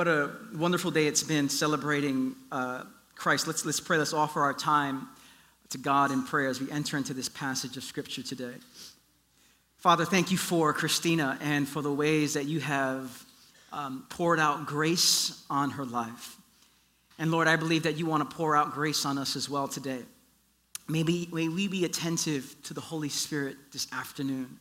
what a wonderful day it's been celebrating uh, Christ. Let's, let's pray. Let's offer our time to God in prayer as we enter into this passage of Scripture today. Father, thank you for Christina and for the ways that you have um, poured out grace on her life. And Lord, I believe that you want to pour out grace on us as well today. Maybe may we be attentive to the Holy Spirit this afternoon.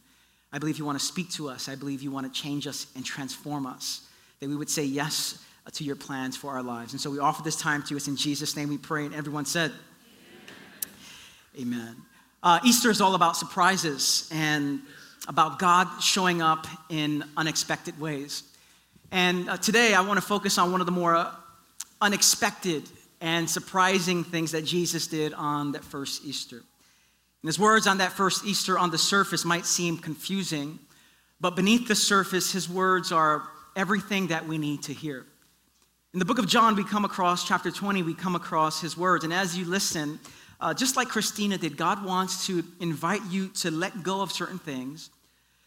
I believe you want to speak to us. I believe you want to change us and transform us. That we would say yes to your plans for our lives. And so we offer this time to us in Jesus' name we pray. And everyone said, Amen. Amen. Uh, Easter is all about surprises and about God showing up in unexpected ways. And uh, today I want to focus on one of the more uh, unexpected and surprising things that Jesus did on that first Easter. And his words on that first Easter on the surface might seem confusing, but beneath the surface, his words are everything that we need to hear. In the book of John, we come across, chapter 20, we come across his words. And as you listen, uh, just like Christina did, God wants to invite you to let go of certain things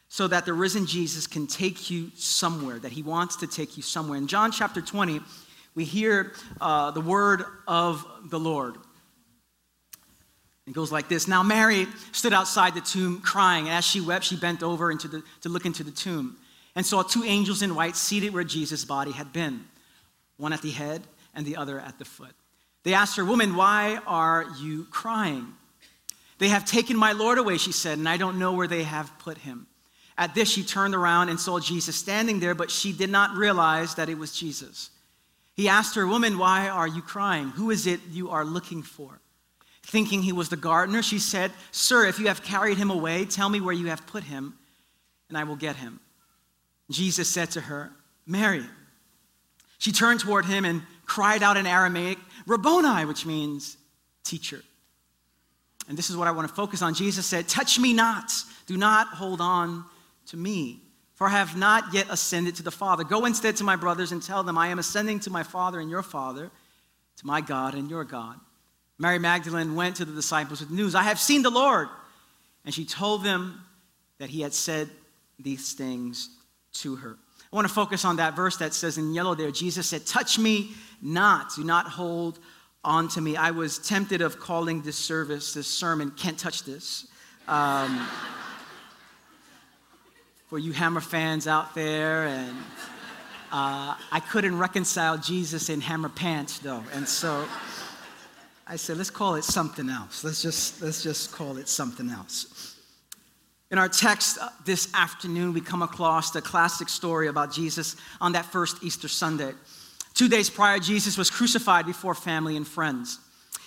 so that the risen Jesus can take you somewhere, that he wants to take you somewhere. In John chapter 20, we hear uh, the word of the Lord. It goes like this Now Mary stood outside the tomb crying, and as she wept, she bent over into the, to look into the tomb and saw two angels in white seated where Jesus' body had been, one at the head and the other at the foot. They asked her, Woman, why are you crying? They have taken my Lord away, she said, and I don't know where they have put him. At this, she turned around and saw Jesus standing there, but she did not realize that it was Jesus. He asked her, Woman, why are you crying? Who is it you are looking for? Thinking he was the gardener, she said, Sir, if you have carried him away, tell me where you have put him, and I will get him. Jesus said to her, Mary. She turned toward him and cried out in Aramaic, Rabboni, which means teacher. And this is what I want to focus on. Jesus said, Touch me not, do not hold on to me for I have not yet ascended to the Father. Go instead to my brothers and tell them, I am ascending to my Father and your Father, to my God and your God. Mary Magdalene went to the disciples with news I have seen the Lord. And she told them that he had said these things to her. I want to focus on that verse that says in yellow there Jesus said, Touch me not, do not hold on to me. I was tempted of calling this service, this sermon, Can't Touch This. Um, for you Hammer fans out there. And uh, I couldn't reconcile Jesus in Hammer pants, though. And so I said, let's call it something else. Let's just, let's just call it something else. In our text uh, this afternoon, we come across the classic story about Jesus on that first Easter Sunday. Two days prior, Jesus was crucified before family and friends.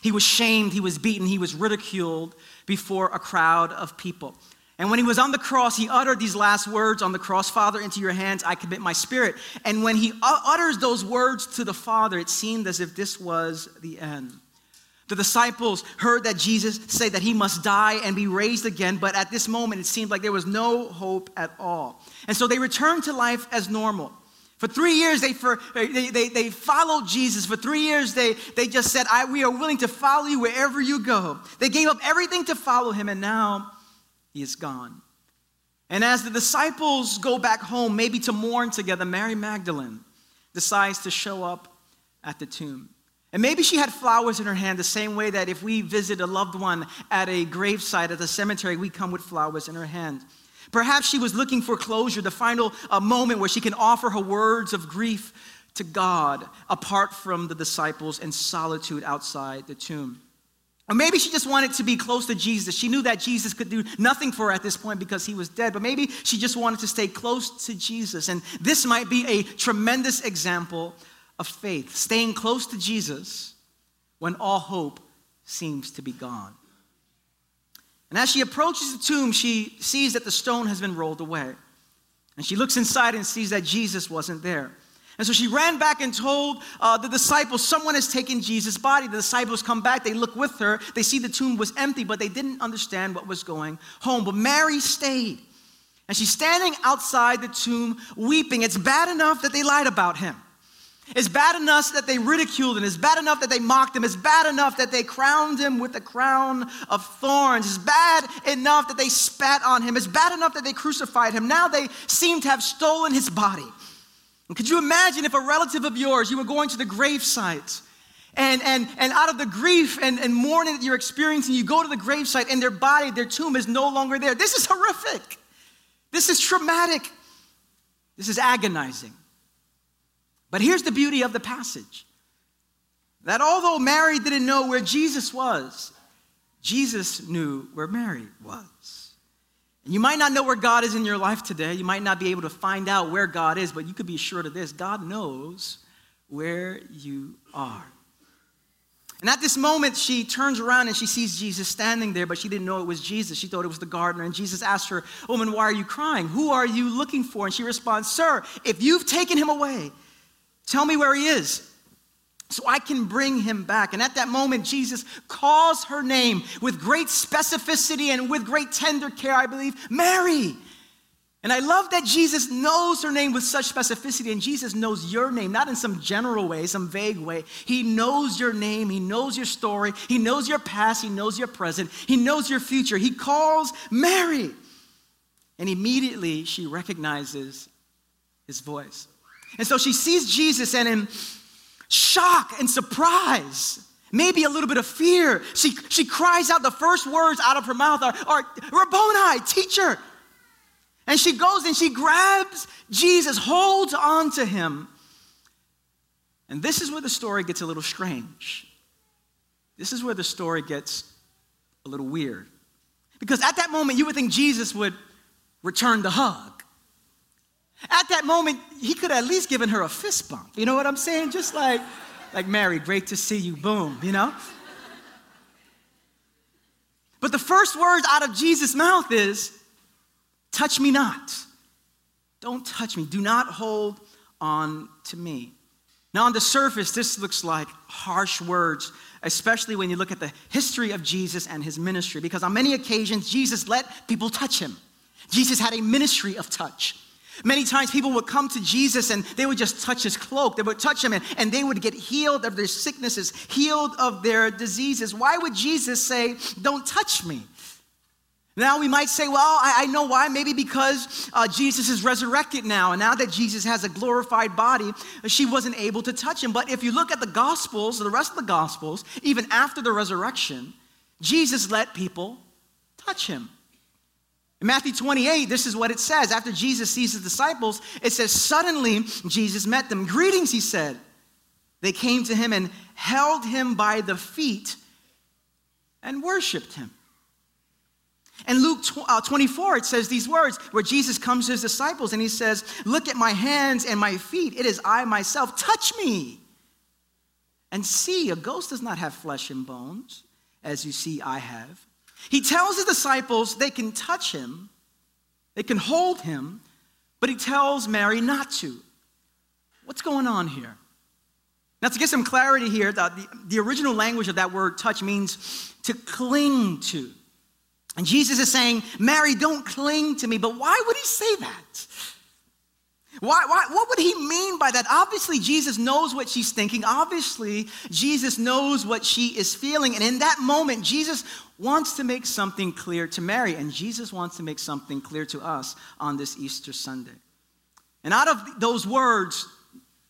He was shamed, he was beaten, he was ridiculed before a crowd of people. And when he was on the cross, he uttered these last words on the cross Father, into your hands I commit my spirit. And when he utters those words to the Father, it seemed as if this was the end. The disciples heard that Jesus say that he must die and be raised again, but at this moment it seemed like there was no hope at all. And so they returned to life as normal. For three years, they, for, they, they, they followed Jesus. For three years, they, they just said, We are willing to follow you wherever you go. They gave up everything to follow him, and now he is gone. And as the disciples go back home, maybe to mourn together, Mary Magdalene decides to show up at the tomb. And maybe she had flowers in her hand, the same way that if we visit a loved one at a gravesite at the cemetery, we come with flowers in her hand. Perhaps she was looking for closure, the final uh, moment where she can offer her words of grief to God apart from the disciples and solitude outside the tomb. Or maybe she just wanted to be close to Jesus. She knew that Jesus could do nothing for her at this point because he was dead, but maybe she just wanted to stay close to Jesus. And this might be a tremendous example of faith, staying close to Jesus when all hope seems to be gone. And as she approaches the tomb, she sees that the stone has been rolled away. And she looks inside and sees that Jesus wasn't there. And so she ran back and told uh, the disciples, Someone has taken Jesus' body. The disciples come back, they look with her, they see the tomb was empty, but they didn't understand what was going home. But Mary stayed. And she's standing outside the tomb weeping. It's bad enough that they lied about him. It's bad enough that they ridiculed him. It's bad enough that they mocked him. It's bad enough that they crowned him with a crown of thorns. It's bad enough that they spat on him. It's bad enough that they crucified him. Now they seem to have stolen his body. Could you imagine if a relative of yours, you were going to the gravesite, and, and, and out of the grief and, and mourning that you're experiencing, you go to the gravesite and their body, their tomb is no longer there. This is horrific. This is traumatic. This is agonizing. But here's the beauty of the passage that although Mary didn't know where Jesus was, Jesus knew where Mary was. And you might not know where God is in your life today. You might not be able to find out where God is, but you could be assured of this God knows where you are. And at this moment, she turns around and she sees Jesus standing there, but she didn't know it was Jesus. She thought it was the gardener. And Jesus asked her, Woman, why are you crying? Who are you looking for? And she responds, Sir, if you've taken him away, tell me where he is so I can bring him back. And at that moment, Jesus calls her name with great specificity and with great tender care, I believe, Mary. And I love that Jesus knows her name with such specificity, and Jesus knows your name, not in some general way, some vague way. He knows your name, He knows your story, He knows your past, He knows your present, He knows your future. He calls Mary. And immediately she recognizes His voice. And so she sees Jesus, and in shock and surprise, maybe a little bit of fear, she, she cries out the first words out of her mouth are, are Rabboni, teacher. And she goes and she grabs Jesus, holds on to him. And this is where the story gets a little strange. This is where the story gets a little weird. Because at that moment, you would think Jesus would return the hug. At that moment, he could at least given her a fist bump. You know what I'm saying? Just like, like Mary, great to see you, boom, you know? But the first words out of Jesus' mouth is, Touch me not. Don't touch me. Do not hold on to me. Now, on the surface, this looks like harsh words, especially when you look at the history of Jesus and his ministry, because on many occasions, Jesus let people touch him. Jesus had a ministry of touch. Many times people would come to Jesus and they would just touch his cloak. They would touch him and, and they would get healed of their sicknesses, healed of their diseases. Why would Jesus say, Don't touch me? Now we might say, well, I, I know why. Maybe because uh, Jesus is resurrected now. And now that Jesus has a glorified body, she wasn't able to touch him. But if you look at the Gospels, the rest of the Gospels, even after the resurrection, Jesus let people touch him. In Matthew 28, this is what it says. After Jesus sees his disciples, it says, Suddenly Jesus met them. Greetings, he said. They came to him and held him by the feet and worshiped him. And Luke uh, 24, it says these words where Jesus comes to his disciples and he says, Look at my hands and my feet. It is I myself. Touch me. And see, a ghost does not have flesh and bones, as you see I have. He tells his disciples they can touch him, they can hold him, but he tells Mary not to. What's going on here? Now, to get some clarity here, the, the, original language of that word touch means to cling to. And Jesus is saying, Mary, don't cling to me. But why would he say that? Why, why, what would he mean by that? Obviously, Jesus knows what she's thinking. Obviously, Jesus knows what she is feeling. And in that moment, Jesus wants to make something clear to Mary, and Jesus wants to make something clear to us on this Easter Sunday. And out of those words,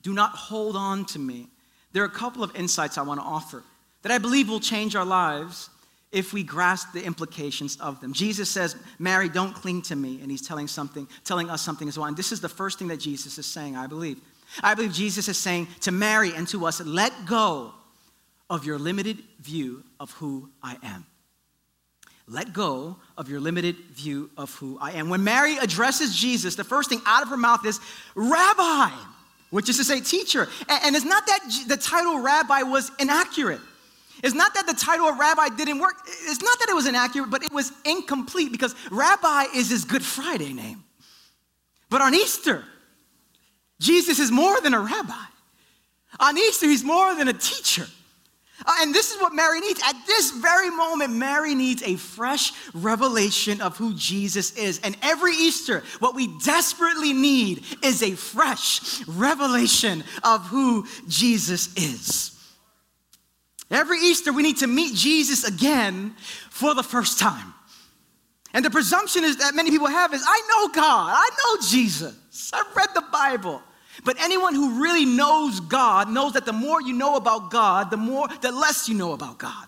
do not hold on to me, there are a couple of insights I want to offer that I believe will change our lives if we grasp the implications of them. Jesus says, Mary, don't cling to me. And he's telling something, telling us something as well. And this is the first thing that Jesus is saying, I believe. I believe Jesus is saying to Mary and to us, let go of your limited view of who I am. Let go of your limited view of who I am. When Mary addresses Jesus, the first thing out of her mouth is, Rabbi, which is to say, teacher. And it's not that the title rabbi was inaccurate. It's not that the title of rabbi didn't work. It's not that it was inaccurate, but it was incomplete because rabbi is his Good Friday name. But on Easter, Jesus is more than a rabbi. On Easter, he's more than a teacher. Uh, and this is what Mary needs. At this very moment, Mary needs a fresh revelation of who Jesus is. And every Easter, what we desperately need is a fresh revelation of who Jesus is. Every Easter, we need to meet Jesus again for the first time. And the presumption is that many people have is I know God, I know Jesus, I've read the Bible. But anyone who really knows God knows that the more you know about God, the more the less you know about God.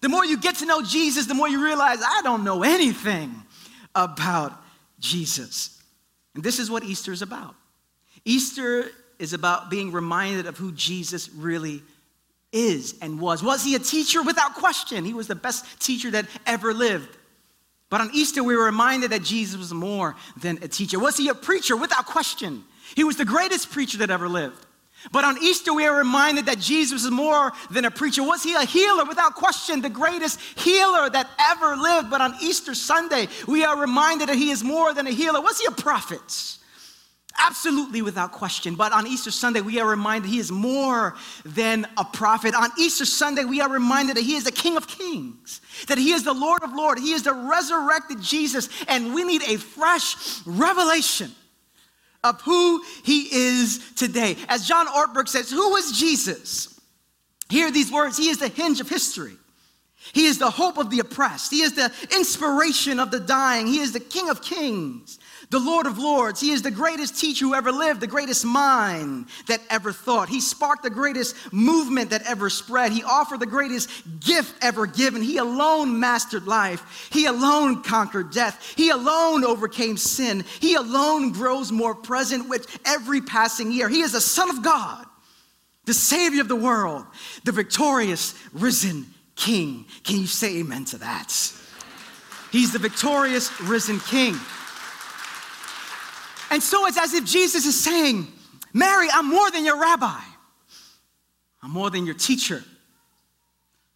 The more you get to know Jesus, the more you realize I don't know anything about Jesus. And this is what Easter is about. Easter is about being reminded of who Jesus really is and was. Was he a teacher? Without question. He was the best teacher that ever lived. But on Easter, we were reminded that Jesus was more than a teacher. Was he a preacher? Without question. He was the greatest preacher that ever lived. But on Easter, we are reminded that Jesus is more than a preacher. Was he a healer? Without question, the greatest healer that ever lived. But on Easter Sunday, we are reminded that he is more than a healer. Was he a prophet? Absolutely without question. But on Easter Sunday, we are reminded he is more than a prophet. On Easter Sunday, we are reminded that he is the King of Kings, that he is the Lord of Lords, he is the resurrected Jesus, and we need a fresh revelation of who he is today. As John Ortberg says, who was Jesus? Hear these words He is the hinge of history. He is the hope of the oppressed. He is the inspiration of the dying. He is the King of kings the Lord of Lords. He is the greatest teacher who ever lived, the greatest mind that ever thought. He sparked the greatest movement that ever spread. He offered the greatest gift ever given. He alone mastered life. He alone conquered death. He alone overcame sin. He alone grows more present with every passing year. He is the Son of God, the Savior of the world, the victorious, risen King. Can you say amen to that? He's the victorious, risen King. And so it's as if Jesus is saying, Mary, I'm more than your rabbi. I'm more than your teacher.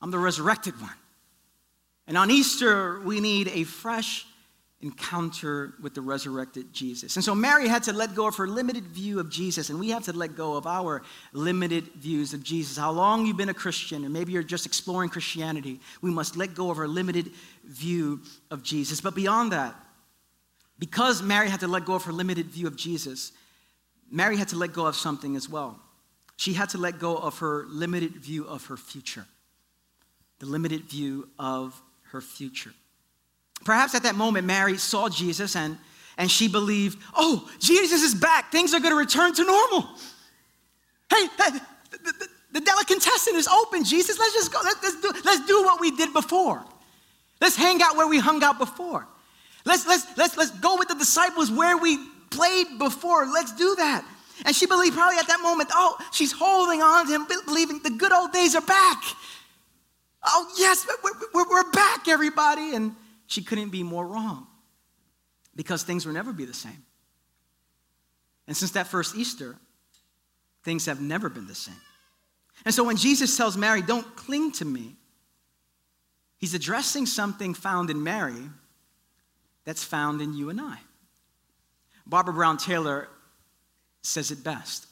I'm the resurrected one. And on Easter, we need a fresh encounter with the resurrected Jesus. And so Mary had to let go of her limited view of Jesus, and we have to let go of our limited views of Jesus. How long you've been a Christian, and maybe you're just exploring Christianity, we must let go of our limited view of Jesus. But beyond that, because Mary had to let go of her limited view of Jesus, Mary had to let go of something as well. She had to let go of her limited view of her future. The limited view of her future. Perhaps at that moment, Mary saw Jesus and, and she believed, oh, Jesus is back. Things are going to return to normal. Hey, the, the, the delicatessen is open, Jesus. Let's just go. Let, let's, do, let's do what we did before. Let's hang out where we hung out before. Let's, let's, let's, let's go with the disciples where we played before. Let's do that. And she believed probably at that moment, oh, she's holding on to him, believing the good old days are back. Oh, yes, we're, we're, we're back, everybody. And she couldn't be more wrong because things will never be the same. And since that first Easter, things have never been the same. And so when Jesus tells Mary, don't cling to me, he's addressing something found in Mary that's found in you and I. Barbara Brown Taylor says it best.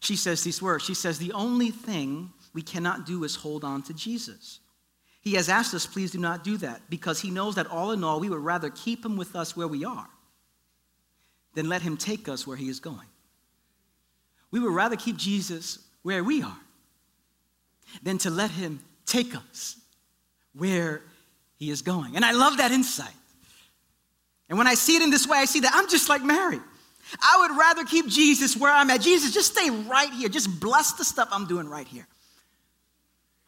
She says these words She says, The only thing we cannot do is hold on to Jesus. He has asked us, please do not do that, because he knows that all in all, we would rather keep him with us where we are than let him take us where he is going. We would rather keep Jesus where we are than to let him take us where he is going. And I love that insight. And when I see it in this way, I see that I'm just like Mary. I would rather keep Jesus where I'm at. Jesus, just stay right here. Just bless the stuff I'm doing right here.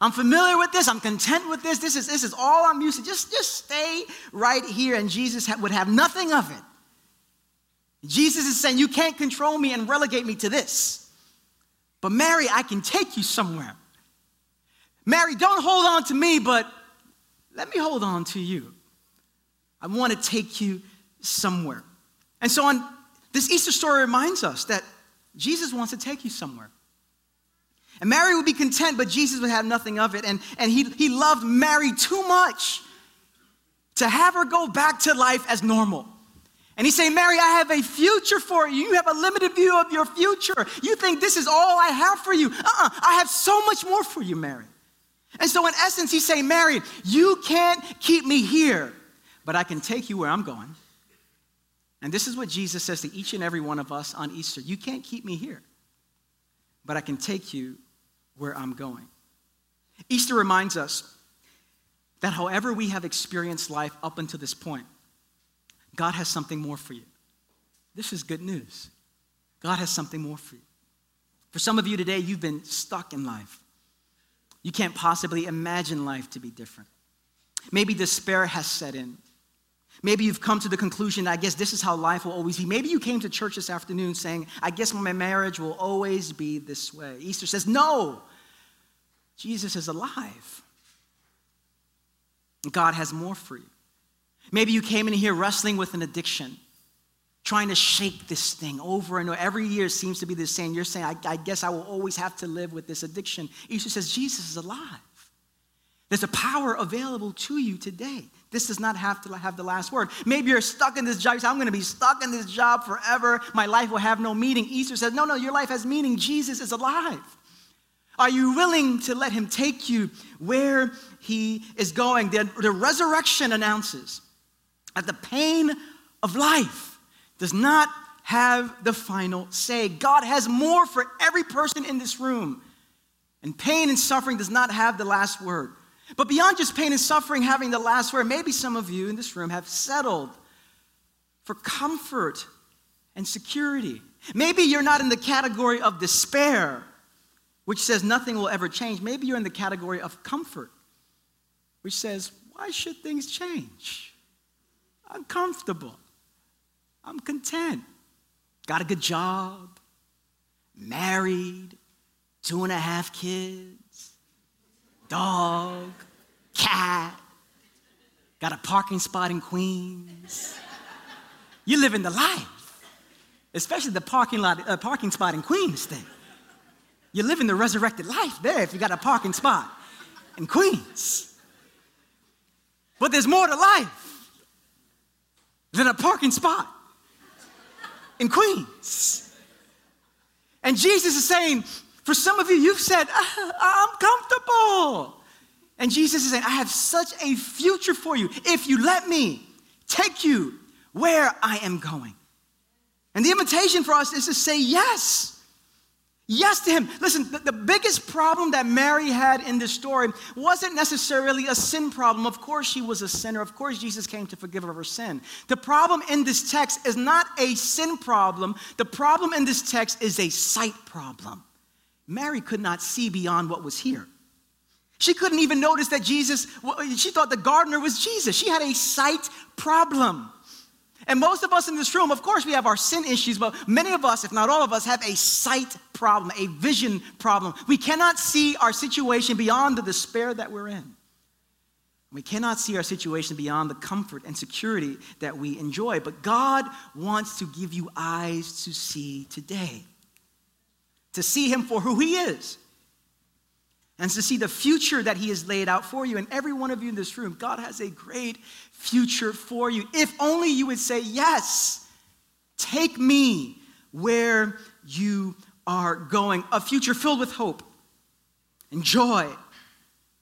I'm familiar with this. I'm content with this. This is, this is all I'm used to. Just, just stay right here, and Jesus would have nothing of it. Jesus is saying, You can't control me and relegate me to this. But Mary, I can take you somewhere. Mary, don't hold on to me, but let me hold on to you. I want to take you somewhere. And so on this Easter story reminds us that Jesus wants to take you somewhere. And Mary would be content, but Jesus would have nothing of it. And, and he, he loved Mary too much to have her go back to life as normal. And he's saying, Mary, I have a future for you. You have a limited view of your future. You think this is all I have for you. Uh-uh, I have so much more for you, Mary. And so, in essence, he's saying, Mary, you can't keep me here, but I can take you where I'm going. And this is what Jesus says to each and every one of us on Easter You can't keep me here, but I can take you where I'm going. Easter reminds us that however we have experienced life up until this point, God has something more for you. This is good news. God has something more for you. For some of you today, you've been stuck in life. You can't possibly imagine life to be different. Maybe despair has set in. Maybe you've come to the conclusion, that I guess this is how life will always be. Maybe you came to church this afternoon saying, I guess my marriage will always be this way. Easter says, No, Jesus is alive. God has more for you. Maybe you came in here wrestling with an addiction, trying to shake this thing over and over. Every year seems to be the same. You're saying, I, I guess I will always have to live with this addiction. Easter says, Jesus is alive. There's a power available to you today. This does not have to have the last word. Maybe you're stuck in this job. Say, I'm going to be stuck in this job forever. My life will have no meaning. Easter says, No, no, your life has meaning. Jesus is alive. Are you willing to let him take you where he is going? The, the resurrection announces that the pain of life does not have the final say. God has more for every person in this room. And pain and suffering does not have the last word. But beyond just pain and suffering having the last word, maybe some of you in this room have settled for comfort and security. Maybe you're not in the category of despair, which says nothing will ever change. Maybe you're in the category of comfort, which says, why should things change? I'm comfortable. I'm content. Got a good job, married, two and a half kids dog, cat, got a parking spot in Queens. You're living the life, especially the parking lot, uh, parking spot in Queens thing. You're living the resurrected life there if you got a parking spot in Queens. But there's more to life than a parking spot in Queens. And Jesus is saying, for some of you, you've said, ah, I'm comfortable. And Jesus is saying, I have such a future for you if you let me take you where I am going. And the invitation for us is to say yes. Yes to him. Listen, the, the, biggest problem that Mary had in this story wasn't necessarily a sin problem. Of course, she was a sinner. Of course, Jesus came to forgive her of her sin. The problem in this text is not a sin problem, the problem in this text is a sight problem. Mary could not see beyond what was here. She couldn't even notice that Jesus, she thought the gardener was Jesus. She had a sight problem. And most of us in this room, of course, we have our sin issues, but many of us, if not all of us, have a sight problem, a vision problem. We cannot see our situation beyond the despair that we're in. We cannot see our situation beyond the comfort and security that we enjoy. But God wants to give you eyes to see today to see him for who he is and to see the future that he has laid out for you. And every one of you in this room, God has a great future for you. If only you would say, Yes, take me where you are going. A future filled with hope and joy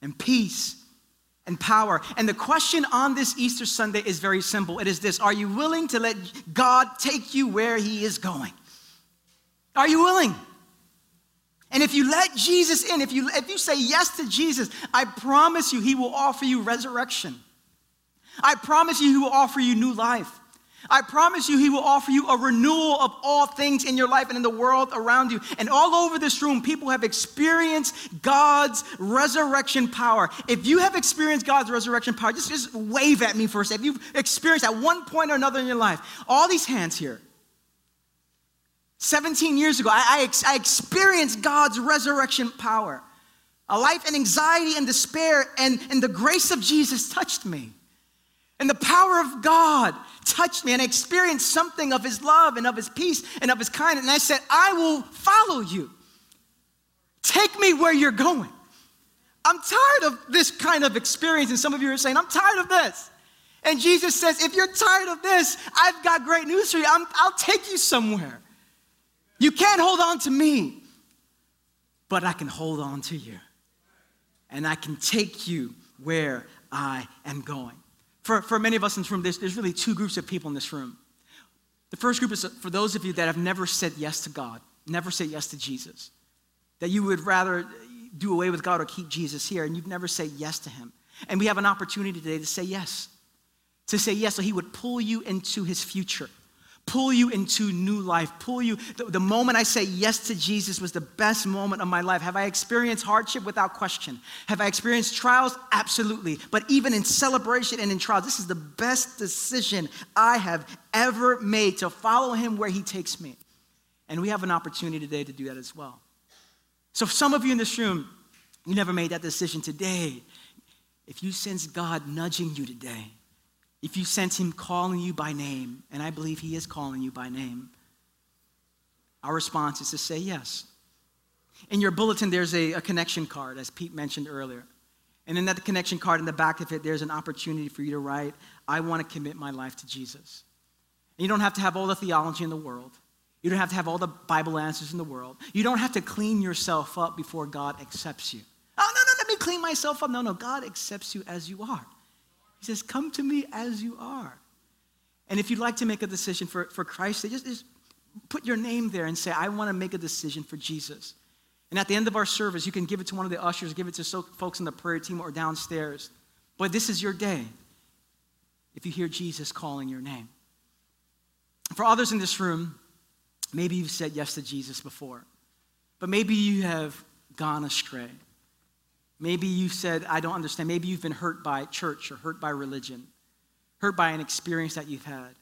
and peace and power. And the question on this Easter Sunday is very simple it is this Are you willing to let God take you where he is going? Are you willing? And if you let Jesus in, if you, if you say yes to Jesus, I promise you, he will offer you resurrection. I promise you, he will offer you new life. I promise you, he will offer you a renewal of all things in your life and in the world around you. And all over this room, people have experienced God's resurrection power. If you have experienced God's resurrection power, just, just wave at me for a second. If you've experienced at one point or another in your life, all these hands here, 17 years ago, I, I, I, experienced God's resurrection power. A life in anxiety and despair, and, and the grace of Jesus touched me. And the power of God touched me, and I experienced something of His love and of His peace and of His kindness. And I said, I will follow you. Take me where you're going. I'm tired of this kind of experience. And some of you are saying, I'm tired of this. And Jesus says, If you're tired of this, I've got great news for you. i will take you somewhere. You can't hold on to me, but I can hold on to you. And I can take you where I am going. For, for many of us in this room, there's, there's really two groups of people in this room. The first group is for those of you that have never said yes to God, never said yes to Jesus, that you would rather do away with God or keep Jesus here, and you've never said yes to Him. And we have an opportunity today to say yes, to say yes so He would pull you into His future pull you into new life, pull you. The, the, moment I say yes to Jesus was the best moment of my life. Have I experienced hardship? Without question. Have I experienced trials? Absolutely. But even in celebration and in trials, this is the best decision I have ever made to follow him where he takes me. And we have an opportunity today to do that as well. So, some of you in this room, you never made that decision today. If you sense God nudging you today, if you sense Him calling you by name, and I believe He is calling you by name, our response is to say yes. In your bulletin, there's a, a connection card, as Pete mentioned earlier. And in that connection card, in the back of it, there's an opportunity for you to write, I want to commit my life to Jesus. And you don't have to have all the theology in the world. You don't have to have all the Bible answers in the world. You don't have to clean yourself up before God accepts you. Oh, no, no, let me clean myself up. No, no, God accepts you as you are. He says, Come to me as you are. And if you'd like to make a decision for, for Christ, just, just put your name there and say, I want to make a decision for Jesus. And at the end of our service, you can give it to one of the ushers, give it to so, folks in the prayer team or downstairs. But this is your day if you hear Jesus calling your name. For others in this room, maybe you've said yes to Jesus before, but maybe you have gone astray. Maybe you said, I don't understand. Maybe you've been hurt by church or hurt by religion, hurt by an experience that you've had.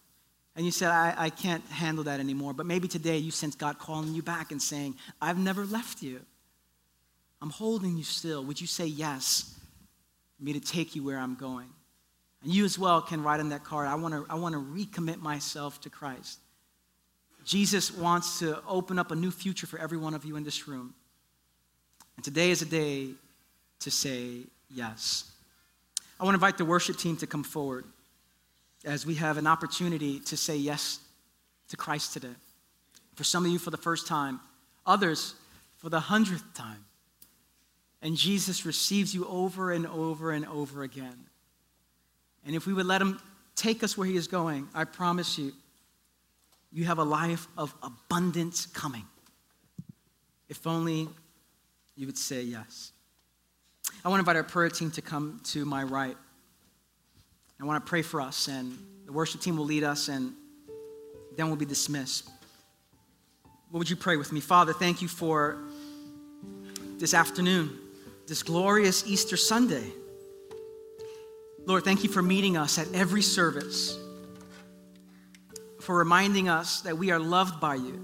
And you said, I, I can't handle that anymore. But maybe today you sense God calling you back and saying, I've never left you. I'm holding you still. Would you say yes for me to take you where I'm going? And you as well can write on that card, I want to I want to recommit myself to Christ. Jesus wants to open up a new future for every one of you in this room. And today is a day to say yes. I want to invite the worship team to come forward as we have an opportunity to say yes to Christ today. For some of you, for the first time, others, for the hundredth time. And Jesus receives you over and over and over again. And if we would let him take us where he is going, I promise you, you have a life of abundance coming. If only you would say yes. I want to invite our prayer team to come to my right. I want to pray for us, and the worship team will lead us, and then we'll be dismissed. What would you pray with me? Father, thank you for this afternoon, this glorious Easter Sunday. Lord, thank you for meeting us at every service, for reminding us that we are loved by you,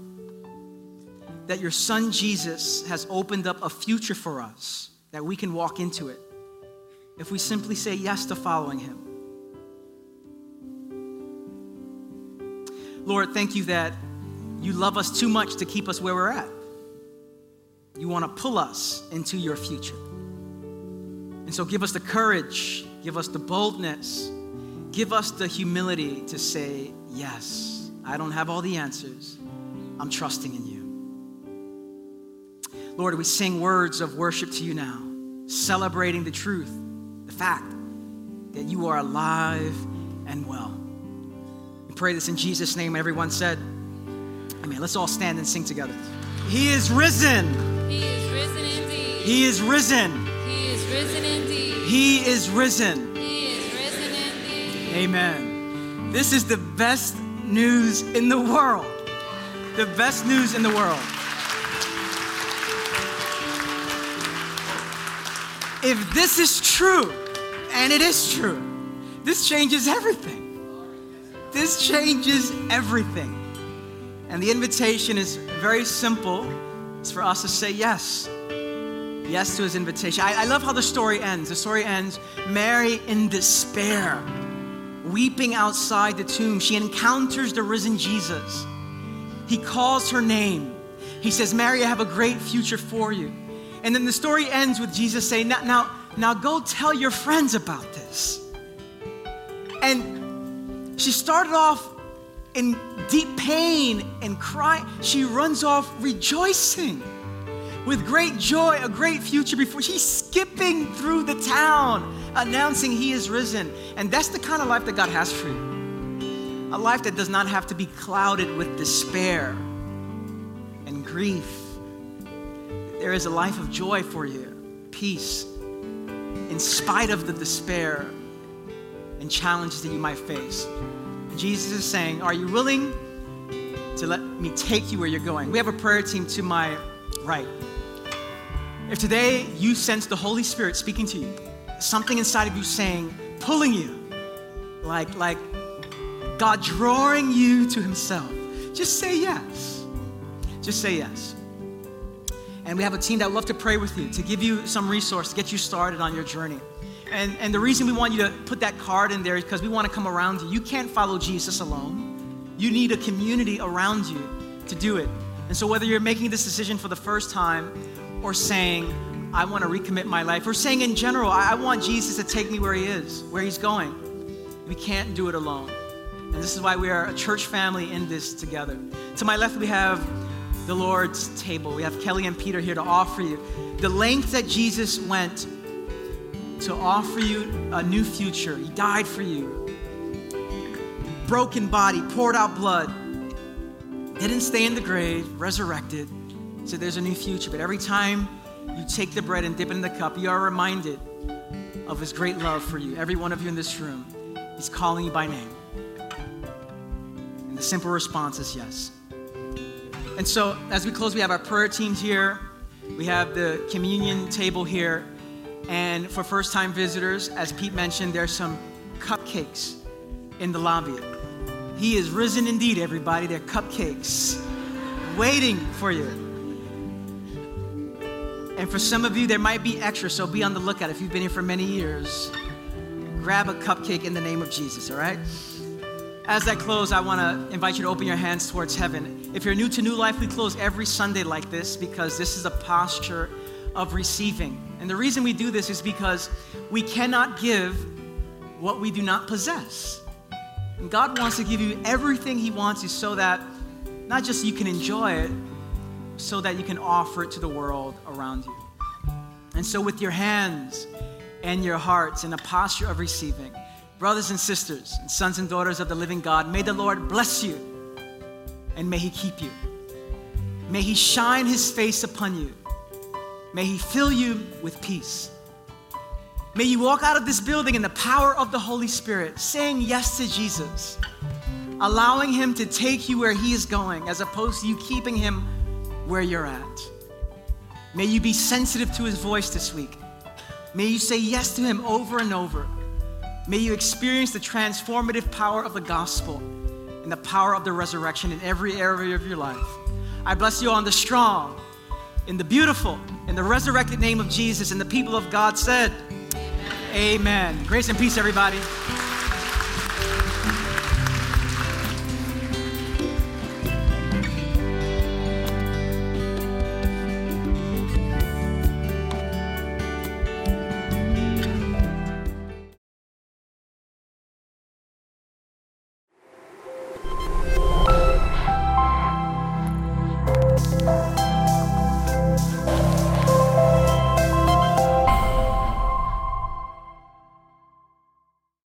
that your son Jesus has opened up a future for us that we can walk into it if we simply say yes to following Him. Lord, thank you that you love us too much to keep us where we're at. You want to pull us into your future. And so give us the courage, give us the boldness, give us the humility to say, Yes, I don't have all the answers. I'm trusting in you. Lord, we sing words of worship to you now, celebrating the truth, the fact that you are alive and well. We pray this in Jesus' name. Everyone said, Amen. Let's all stand and sing together. He is risen. He is risen indeed. He is risen. He is risen indeed. He is risen. He is risen indeed. Amen. This is the best news in the world. The best news in the world. If this is true, and it is true, this changes everything. This changes everything. And the invitation is very simple. It's for us to say yes. Yes to his invitation. I, I, love how the story ends. The story ends Mary in despair, weeping outside the tomb. She encounters the risen Jesus. He calls her name. He says, Mary, I have a great future for you. And then the story ends with Jesus saying, now, now, now go tell your friends about this. And she started off in deep pain and crying. She runs off rejoicing with great joy, a great future before. She's skipping through the town announcing he is risen. And that's the kind of life that God has for you. A life that does not have to be clouded with despair and grief there is a life of joy for you, peace, in spite of the despair and challenges that you might face. Jesus is saying, Are you willing to let me take you where you're going. We have a prayer team to my right. If today you sense the Holy Spirit speaking to you, something inside of you saying, pulling you, like, like God drawing you to Himself, just say yes. Just say yes. And we have a team that would love to pray with you, to give you some resource, to get you started on your journey. And, and the reason we want you to put that card in there is because we want to come around you. You can't follow Jesus alone. You need a community around you to do it. And so, whether you're making this decision for the first time or saying, I want to recommit my life, or saying in general, I want Jesus to take me where He is, where He's going, we can't do it alone. And this is why we are a church family in this together. To my left, we have the Lord's table. We have Kelly and Peter here to offer you the length that Jesus went to offer you a new future. He died for you. Broken body, poured out blood, didn't stay in the grave, resurrected. So there's a new future. But every time you take the bread and dip it in the cup, you are reminded of his great love for you. Every one of you in this room, he's calling you by name. And the simple response is yes. And so as we close, we have our prayer teams here. We have the communion table here. And for first time visitors, as Pete mentioned, there's some cupcakes in the lobby. He is risen indeed, everybody. They're cupcakes waiting for you. And for some of you, there might be extra, so be on the lookout. If you've been here for many years, grab a cupcake in the name of Jesus, all right? As I close, I want to invite you to open your hands towards heaven. If you're new to New Life, we close every Sunday like this because this is a posture of receiving. And the reason we do this is because we cannot give what we do not possess. And God wants to give you everything He wants you so that not just you can enjoy it, so that you can offer it to the world around you. And so, with your hands and your hearts in a posture of receiving, brothers and sisters, and sons and daughters of the living God, may the Lord bless you and may He keep you. May He shine His face upon you May He fill you with peace. May you walk out of this building in the power of the Holy Spirit, saying yes to Jesus, allowing Him to take you where He is going, as opposed to you keeping Him where you're at. May you be sensitive to His voice this week. May you say yes to Him over and over. May you experience the transformative power of the gospel and the power of the resurrection in every area of your life. I bless you on the strong, in the beautiful, in the resurrected name of Jesus, and the people of God said, Amen. Amen. Grace and peace, everybody.